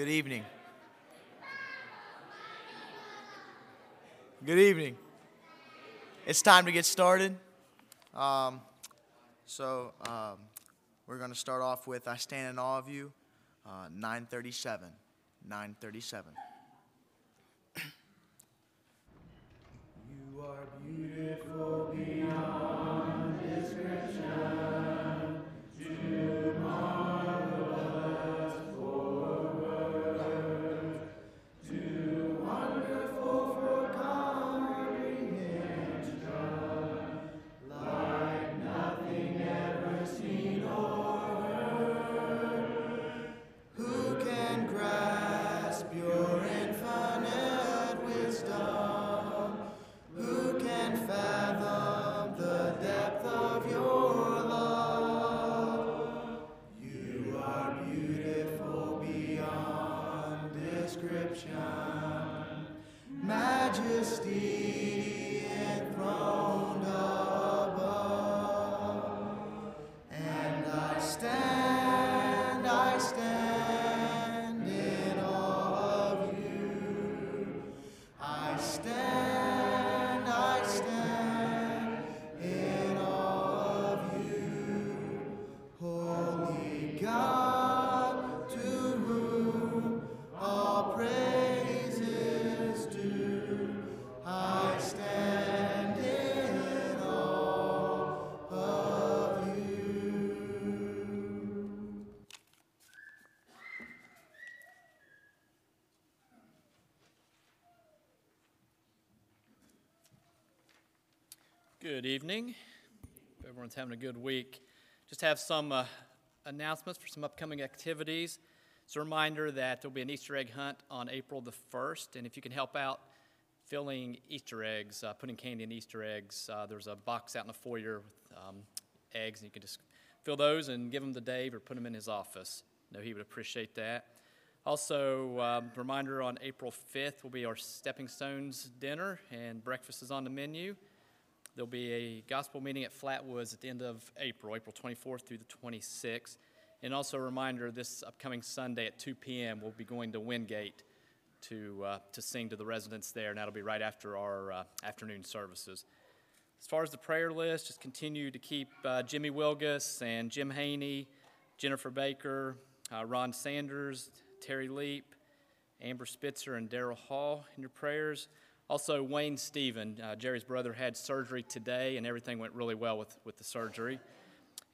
Good evening. Good evening. It's time to get started. Um, so um, we're going to start off with "I Stand in Awe of You," uh, 937. 937. Good evening. Everyone's having a good week. Just have some uh, announcements for some upcoming activities. It's a reminder that there'll be an Easter egg hunt on April the 1st, and if you can help out filling Easter eggs, uh, putting candy in Easter eggs, uh, there's a box out in the foyer with um, eggs, and you can just fill those and give them to Dave or put them in his office. I know he would appreciate that. Also, um, reminder on April 5th will be our Stepping Stones dinner, and breakfast is on the menu. There'll be a gospel meeting at Flatwoods at the end of April, April 24th through the 26th. And also a reminder this upcoming Sunday at 2 p.m., we'll be going to Wingate to, uh, to sing to the residents there, and that'll be right after our uh, afternoon services. As far as the prayer list, just continue to keep uh, Jimmy Wilgus and Jim Haney, Jennifer Baker, uh, Ron Sanders, Terry Leap, Amber Spitzer, and Daryl Hall in your prayers. Also, Wayne Stephen, uh, Jerry's brother, had surgery today, and everything went really well with, with the surgery.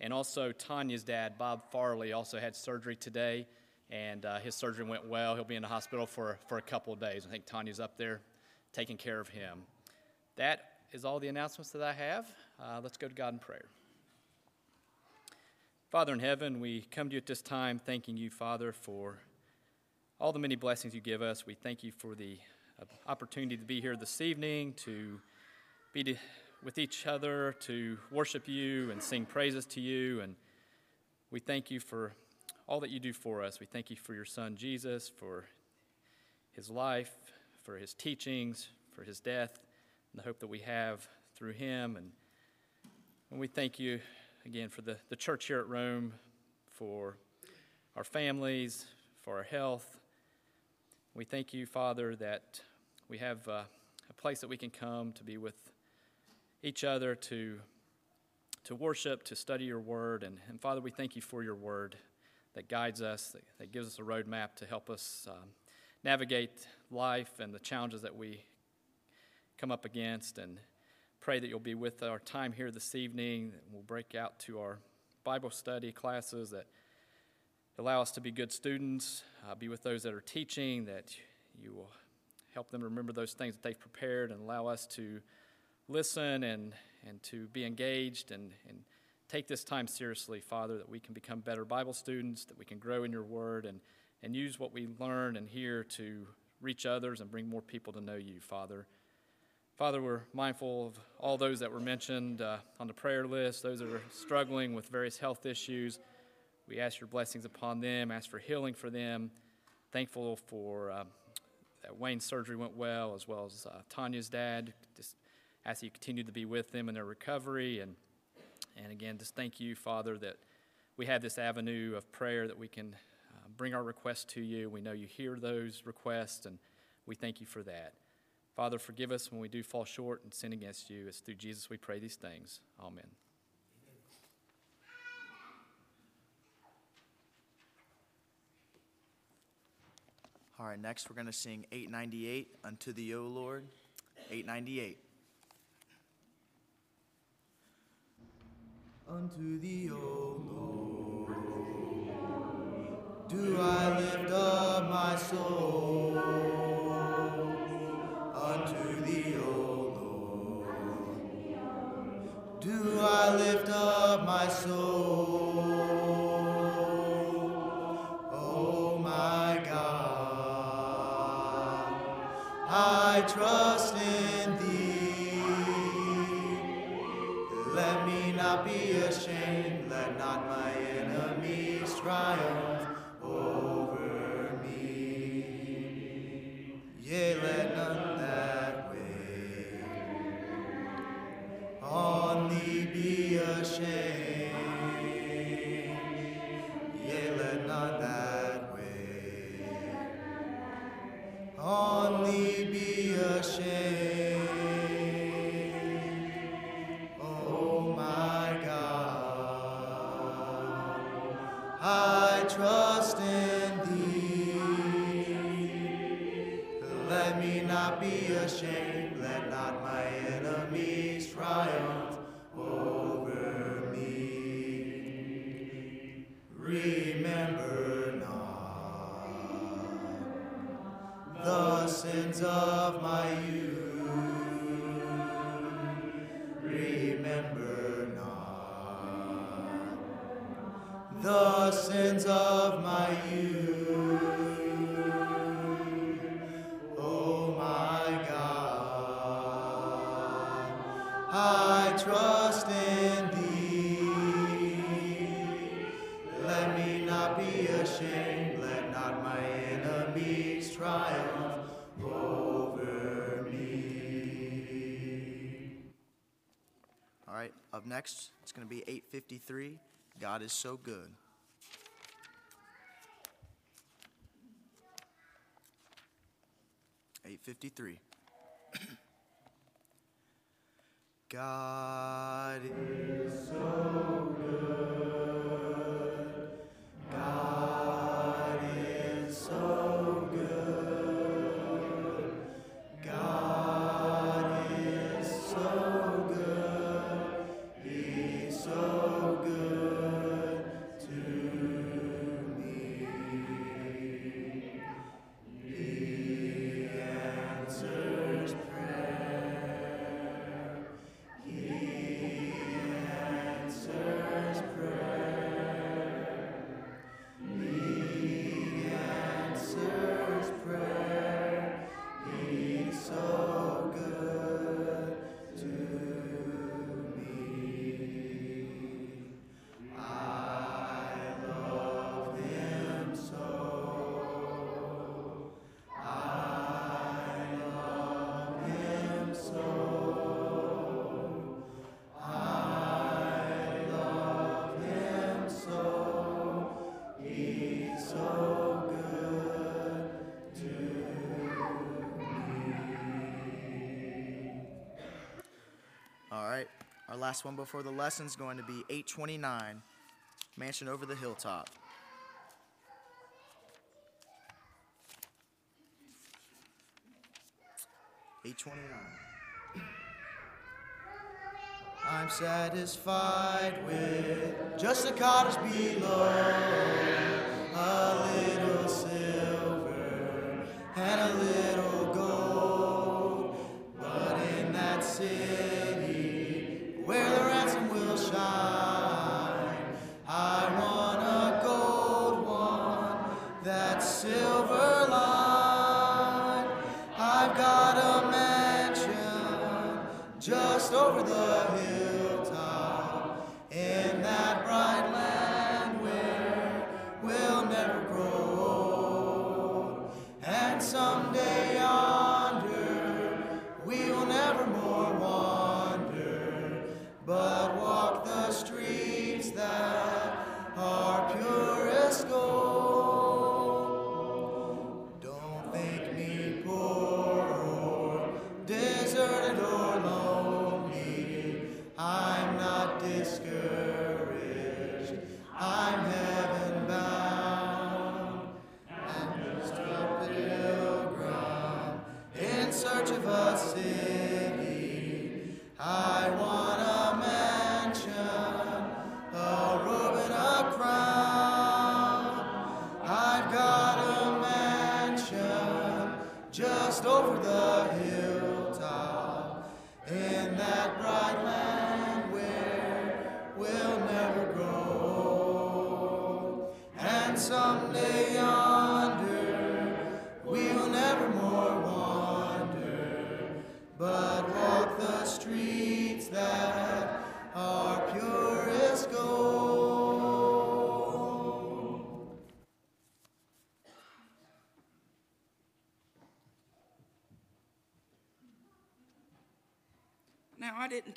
And also, Tanya's dad, Bob Farley, also had surgery today, and uh, his surgery went well. He'll be in the hospital for, for a couple of days. I think Tanya's up there taking care of him. That is all the announcements that I have. Uh, let's go to God in prayer. Father in heaven, we come to you at this time thanking you, Father, for all the many blessings you give us. We thank you for the opportunity to be here this evening, to be to, with each other, to worship you and sing praises to you. And we thank you for all that you do for us. We thank you for your son Jesus, for his life, for his teachings, for his death, and the hope that we have through him. And, and we thank you again for the, the church here at Rome, for our families, for our health, we thank you, Father, that we have uh, a place that we can come to be with each other, to, to worship, to study your word. And, and Father, we thank you for your word that guides us, that, that gives us a roadmap to help us um, navigate life and the challenges that we come up against. And pray that you'll be with our time here this evening. We'll break out to our Bible study classes that allow us to be good students, uh, be with those that are teaching, that you will help them remember those things that they've prepared and allow us to listen and, and to be engaged and, and take this time seriously, Father, that we can become better Bible students, that we can grow in your word and, and use what we learn and hear to reach others and bring more people to know you, Father. Father, we're mindful of all those that were mentioned uh, on the prayer list, those that are struggling with various health issues. We ask your blessings upon them, ask for healing for them. Thankful for uh, that Wayne's surgery went well, as well as uh, Tanya's dad. Just ask you continue to be with them in their recovery. And, and again, just thank you, Father, that we have this avenue of prayer that we can uh, bring our requests to you. We know you hear those requests, and we thank you for that. Father, forgive us when we do fall short and sin against you. It's through Jesus we pray these things. Amen. All right, next we're going to sing 898 Unto Thee, O Lord, 898. Unto Thee, O Lord, do I lift up my soul. try. of my youth. Remember not the sins of my youth. next. It's going to be 853. God is so good. Eight fifty three. God is so good. Last one before the lesson is going to be 829, Mansion Over the Hilltop. Eight twenty-nine. I'm satisfied with just the cottage below, a little.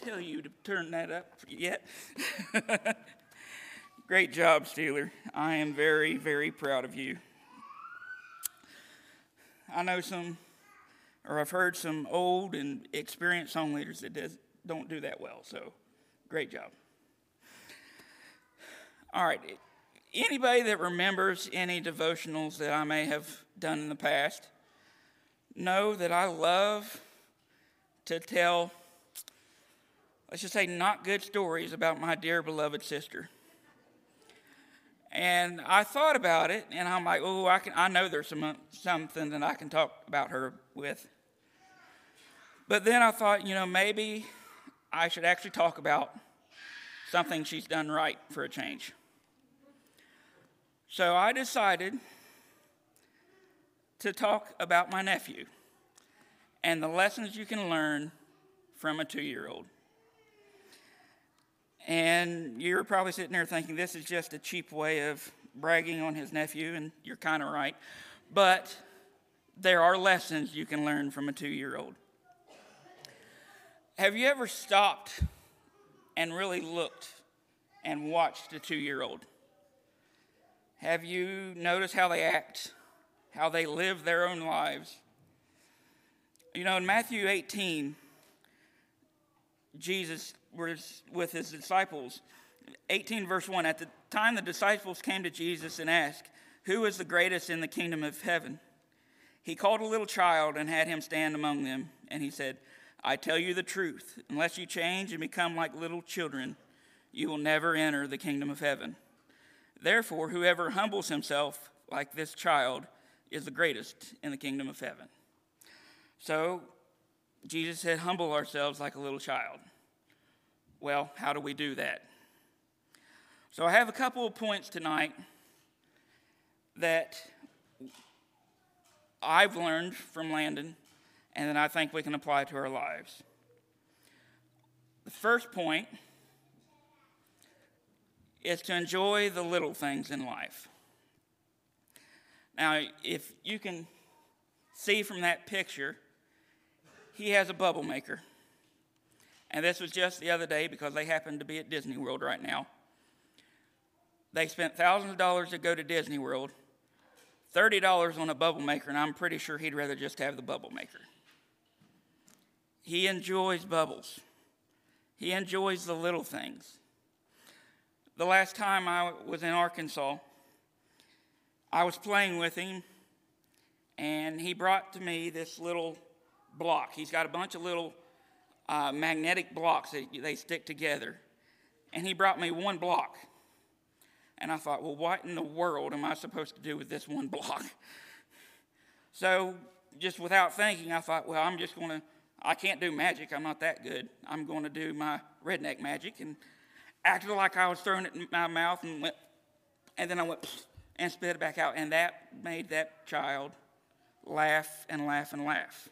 Tell you to turn that up yet. Great job, Steeler. I am very, very proud of you. I know some, or I've heard some old and experienced song leaders that does, don't do that well, so great job. All right, anybody that remembers any devotionals that I may have done in the past, know that I love to tell let's just say, not good stories about my dear beloved sister. And I thought about it, and I'm like, oh, I can. I know there's some something that I can talk about her with. But then I thought, you know, maybe I should actually talk about something she's done right for a change. So I decided to talk about my nephew and the lessons you can learn from a two year old. And you're probably sitting there thinking this is just a cheap way of bragging on his nephew, and you're kind of right. But there are lessons you can learn from a two year old. Have you ever stopped and really looked and watched a two year old? Have you noticed how they act, how they live their own lives? You know, in Matthew 18, Jesus was with his disciples. 18 verse 1 At the time the disciples came to Jesus and asked, Who is the greatest in the kingdom of heaven? He called a little child and had him stand among them, and he said, I tell you the truth, unless you change and become like little children, you will never enter the kingdom of heaven. Therefore, whoever humbles himself like this child is the greatest in the kingdom of heaven. So, Jesus said, Humble ourselves like a little child. Well, how do we do that? So, I have a couple of points tonight that I've learned from Landon and that I think we can apply to our lives. The first point is to enjoy the little things in life. Now, if you can see from that picture, he has a bubble maker. And this was just the other day because they happen to be at Disney World right now. They spent thousands of dollars to go to Disney World, $30 on a bubble maker, and I'm pretty sure he'd rather just have the bubble maker. He enjoys bubbles, he enjoys the little things. The last time I was in Arkansas, I was playing with him, and he brought to me this little block. He's got a bunch of little uh, magnetic blocks that they stick together. And he brought me one block. And I thought, well, what in the world am I supposed to do with this one block? So, just without thinking, I thought, well, I'm just going to, I can't do magic. I'm not that good. I'm going to do my redneck magic. And acted like I was throwing it in my mouth and went, and then I went and spit it back out. And that made that child laugh and laugh and laugh.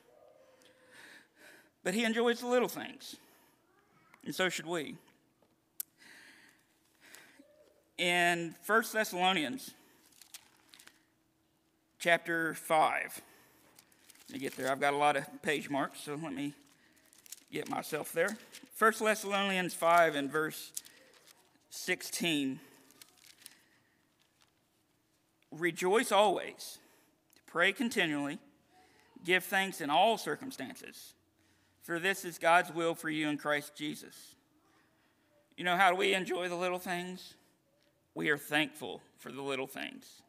But he enjoys the little things, and so should we. In 1 Thessalonians chapter 5, let me get there. I've got a lot of page marks, so let me get myself there. 1 Thessalonians 5 and verse 16. Rejoice always, pray continually, give thanks in all circumstances for this is God's will for you in Christ Jesus. You know, how do we enjoy the little things? We are thankful for the little things.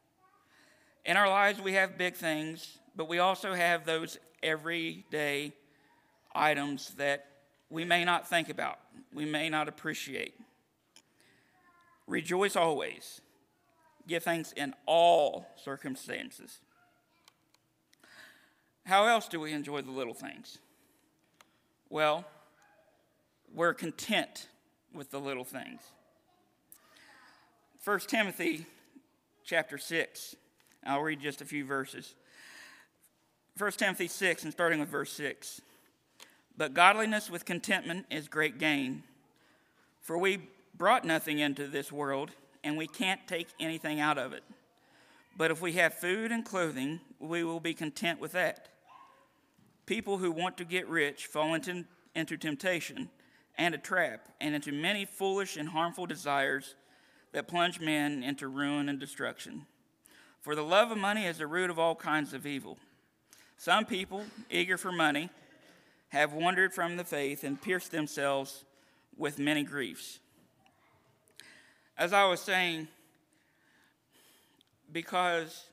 In our lives, we have big things, but we also have those everyday items that we may not think about, we may not appreciate. Rejoice always. Give thanks in all circumstances. How else do we enjoy the little things? Well, we're content with the little things. 1 Timothy chapter 6. I'll read just a few verses. 1 Timothy 6, and starting with verse 6. But godliness with contentment is great gain. For we brought nothing into this world, and we can't take anything out of it. But if we have food and clothing, we will be content with that. People who want to get rich fall into, into temptation and a trap, and into many foolish and harmful desires that plunge men into ruin and destruction. For the love of money is the root of all kinds of evil. Some people, eager for money, have wandered from the faith and pierced themselves with many griefs. As I was saying, because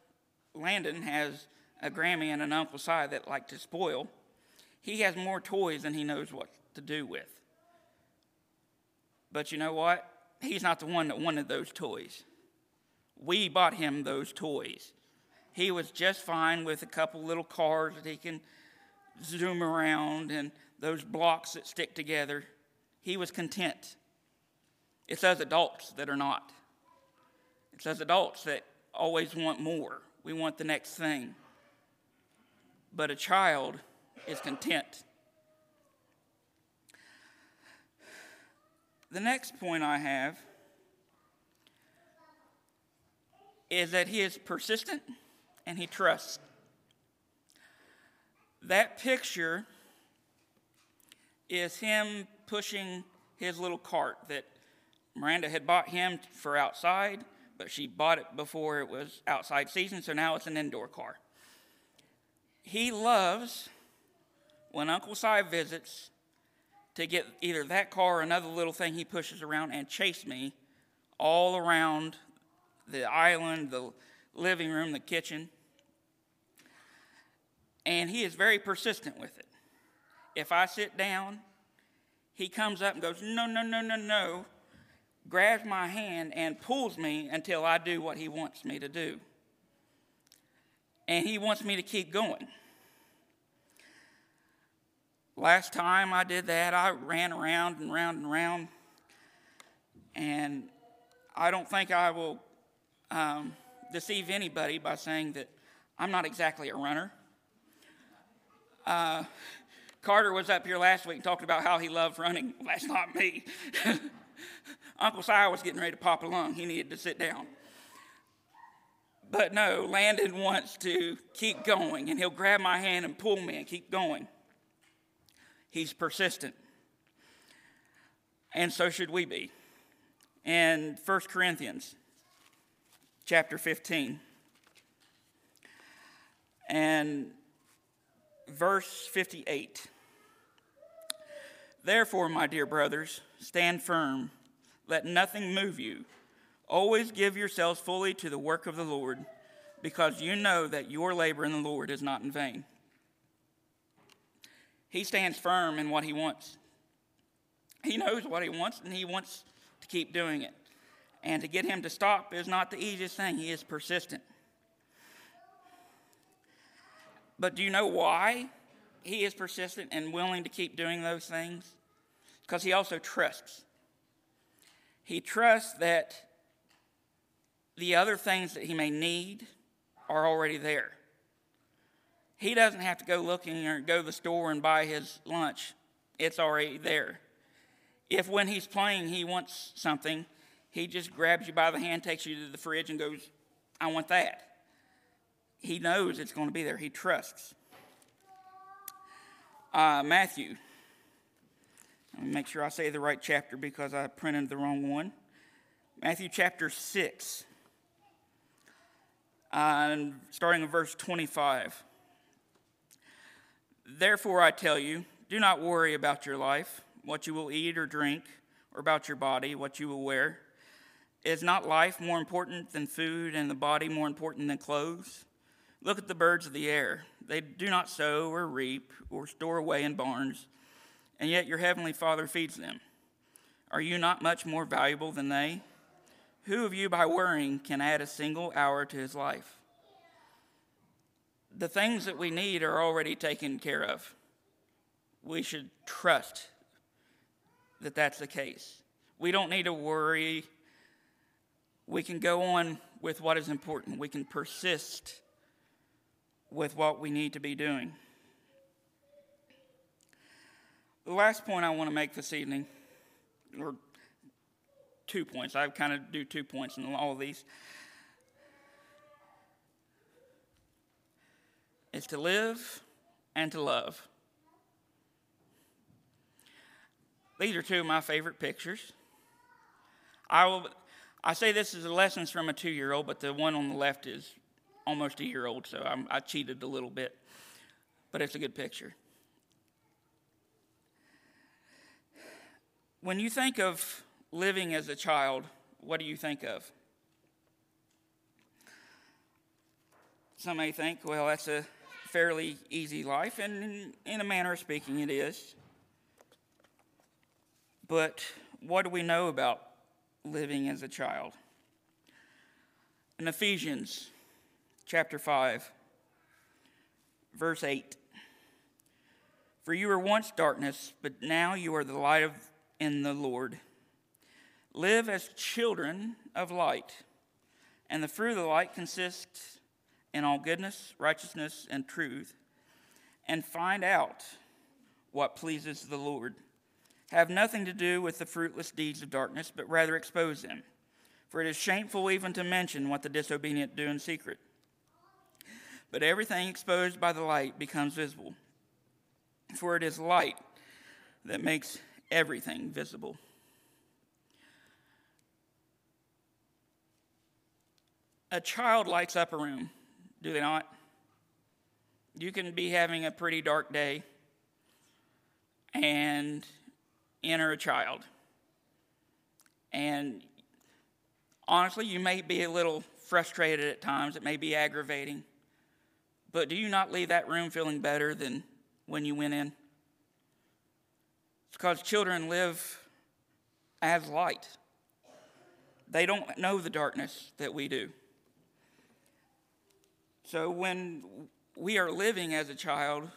Landon has a Grammy and an Uncle Si that like to spoil, he has more toys than he knows what to do with. But you know what? He's not the one that wanted those toys. We bought him those toys. He was just fine with a couple little cars that he can zoom around and those blocks that stick together. He was content. It's us adults that are not. It's us adults that always want more. We want the next thing. But a child is content. The next point I have is that he is persistent and he trusts. That picture is him pushing his little cart that Miranda had bought him for outside, but she bought it before it was outside season, so now it's an indoor car. He loves when Uncle Si visits to get either that car or another little thing he pushes around and chase me all around the island, the living room, the kitchen. And he is very persistent with it. If I sit down, he comes up and goes, No, no, no, no, no, grabs my hand and pulls me until I do what he wants me to do. And he wants me to keep going. Last time I did that, I ran around and round and round. And I don't think I will um, deceive anybody by saying that I'm not exactly a runner. Uh, Carter was up here last week and talked about how he loved running. Well, that's not me. Uncle Si was getting ready to pop a lung. He needed to sit down. But no, Landon wants to keep going, and he'll grab my hand and pull me and keep going. He's persistent. And so should we be. In 1 Corinthians chapter 15 and verse 58. Therefore, my dear brothers, stand firm. Let nothing move you. Always give yourselves fully to the work of the Lord, because you know that your labor in the Lord is not in vain. He stands firm in what he wants. He knows what he wants, and he wants to keep doing it. And to get him to stop is not the easiest thing. He is persistent. But do you know why he is persistent and willing to keep doing those things? Because he also trusts. He trusts that the other things that he may need are already there. He doesn't have to go looking or go to the store and buy his lunch, it's already there. If when he's playing he wants something, he just grabs you by the hand, takes you to the fridge, and goes, I want that. He knows it's going to be there, he trusts. Uh, Matthew. Let me make sure I say the right chapter because I printed the wrong one. Matthew chapter 6, uh, starting in verse 25. Therefore, I tell you, do not worry about your life, what you will eat or drink, or about your body, what you will wear. Is not life more important than food, and the body more important than clothes? Look at the birds of the air. They do not sow or reap or store away in barns, and yet your heavenly Father feeds them. Are you not much more valuable than they? Who of you, by worrying, can add a single hour to his life? the things that we need are already taken care of. We should trust that that's the case. We don't need to worry. We can go on with what is important. We can persist with what we need to be doing. The last point I want to make this evening, or two points, I kind of do two points in all of these, is to live and to love. These are two of my favorite pictures. I will. I say this is a lessons from a two-year-old, but the one on the left is almost a year old, so I'm, I cheated a little bit, but it's a good picture. When you think of living as a child, what do you think of? Some may think, well, that's a fairly easy life, and in a manner of speaking, it is. But what do we know about living as a child? In Ephesians chapter 5, verse 8 For you were once darkness, but now you are the light of in the Lord. Live as children of light, and the fruit of the light consists in all goodness, righteousness, and truth, and find out what pleases the Lord. Have nothing to do with the fruitless deeds of darkness, but rather expose them. For it is shameful even to mention what the disobedient do in secret. But everything exposed by the light becomes visible. For it is light that makes everything visible. A child lights up a room, do they not? You can be having a pretty dark day and enter a child. And honestly, you may be a little frustrated at times, it may be aggravating. But do you not leave that room feeling better than when you went in? It's because children live as light. They don't know the darkness that we do. So when we are living as a child,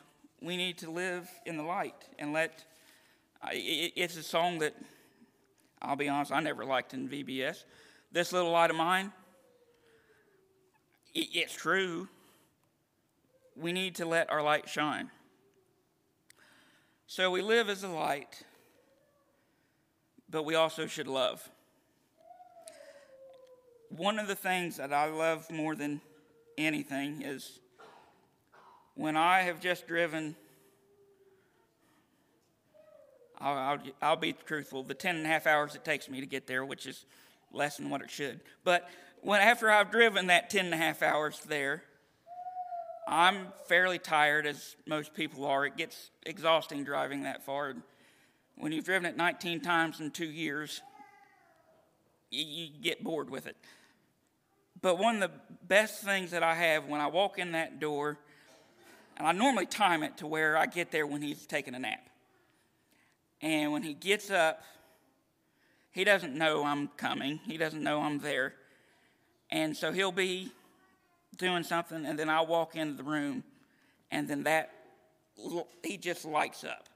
we need to live in the light and let. It's a song that, I'll be honest, I never liked in VBS. This little light of mine, it's true. We need to let our light shine. So we live as a light, but we also should love. One of the things that I love more than anything is when I have just driven, I'll, I'll, I'll, be truthful, the 10 and a half hours it takes me to get there, which is less than what it should. But when after I've driven that 10 and a half hours there, I'm fairly tired, as most people are. It gets exhausting driving that far. When you've driven it 19 times in two years, you, you get bored with it. But one of the best things that I have when I walk in that door, and I normally time it to where I get there when he's taking a nap. And when he gets up, he doesn't know I'm coming, he doesn't know I'm there. And so he'll be doing something, and then I walk into the room, and then that, he just lights up.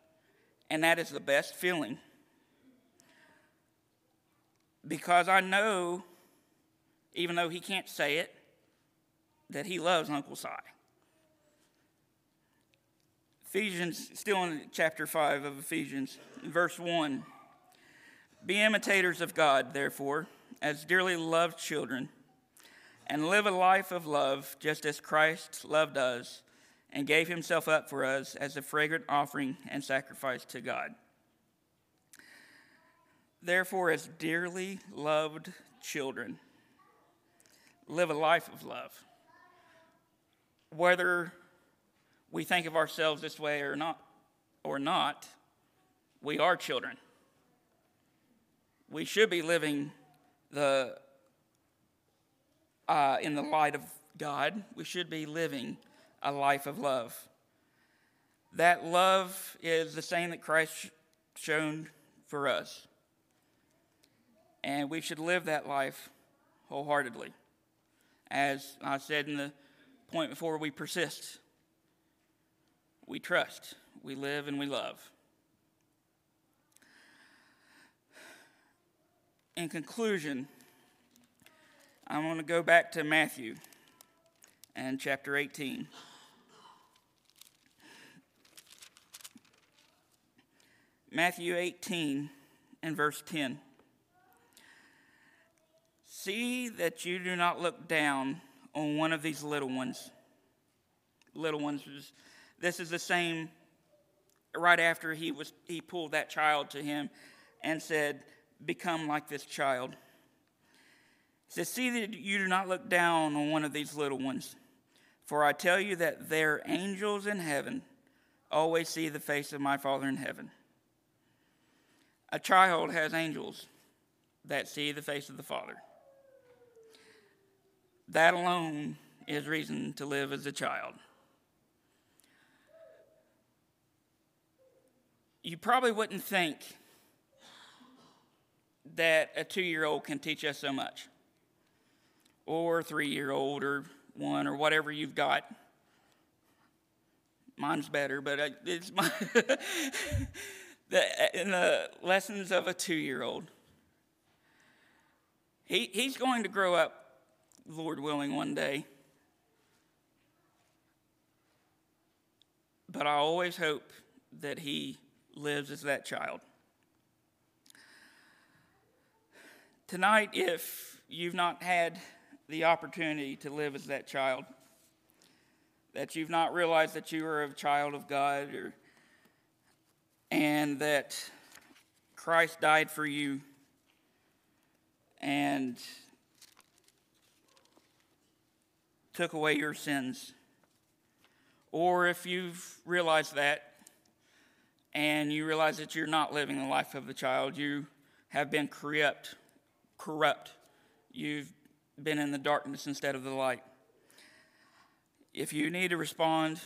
And that is the best feeling. Because I know, even though he can't say it, that he loves Uncle Si. Ephesians, still in chapter 5 of Ephesians, verse 1. Be imitators of God, therefore, as dearly loved children and live a life of love just as Christ loved us and gave himself up for us as a fragrant offering and sacrifice to God. Therefore, as dearly loved children, live a life of love. Whether we think of ourselves this way or not, or not, we are children. We should be living the uh, in the light of God, we should be living a life of love. That love is the same that Christ shown for us. And we should live that life wholeheartedly. As I said in the point before, we persist. We trust. We live and we love. In conclusion, I want to go back to Matthew and chapter 18. Matthew 18 and verse 10. See that you do not look down on one of these little ones. Little ones, this is the same right after he, was, he pulled that child to him and said, Become like this child. He says, See that you do not look down on one of these little ones, for I tell you that their angels in heaven always see the face of my Father in heaven. A child has angels that see the face of the Father. That alone is reason to live as a child. You probably wouldn't think that a two year old can teach us so much, or three year old, or one, or whatever you've got. Mine's better, but it's my. the, in the lessons of a two year old. He, he's going to grow up, Lord willing, one day. But I always hope that he lives as that child. Tonight, if you've not had the opportunity to live as that child, that you've not realized that you are a child of God or and that Christ died for you and took away your sins. Or if you've realized that and you realize that you're not living the life of the child, you have been corrupt, corrupt. You've been in the darkness instead of the light. If you need to respond,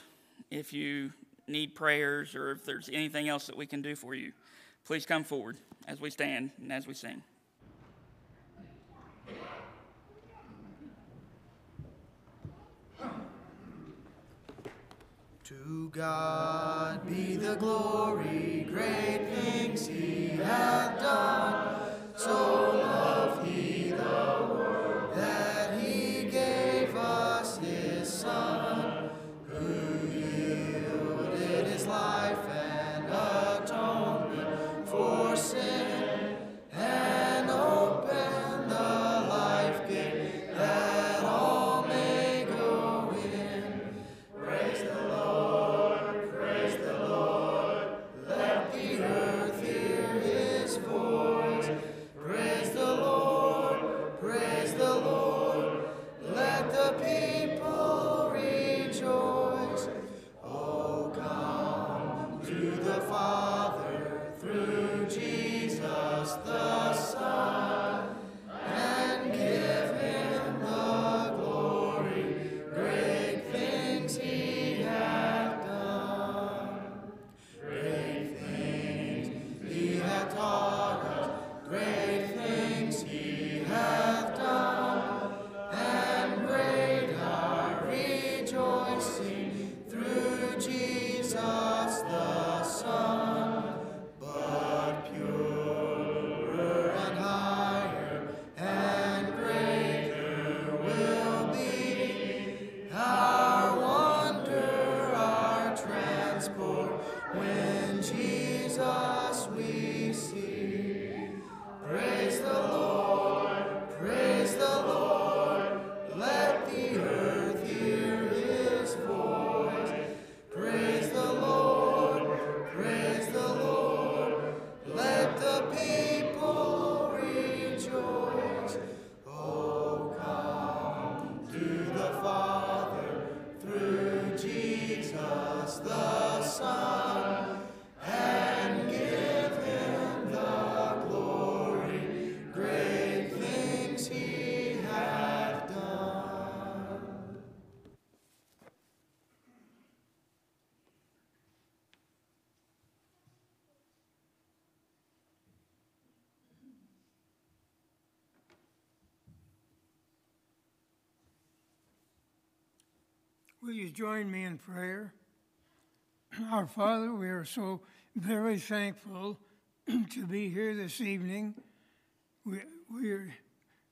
if you need prayers or if there's anything else that we can do for you, please come forward as we stand and as we sing. To God be the glory, great things He hath done. So loved Will you join me in prayer? Our Father, we are so very thankful to be here this evening. We, we, are,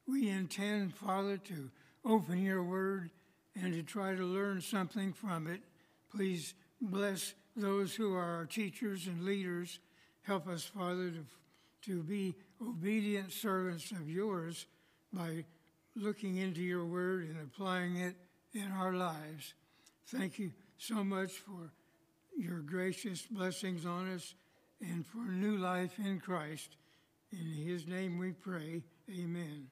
we intend, Father, to open your word and to try to learn something from it. Please bless those who are our teachers and leaders. Help us, Father, to, to be obedient servants of yours by looking into your word and applying it in our lives. Thank you so much for your gracious blessings on us and for new life in Christ. In his name we pray. Amen.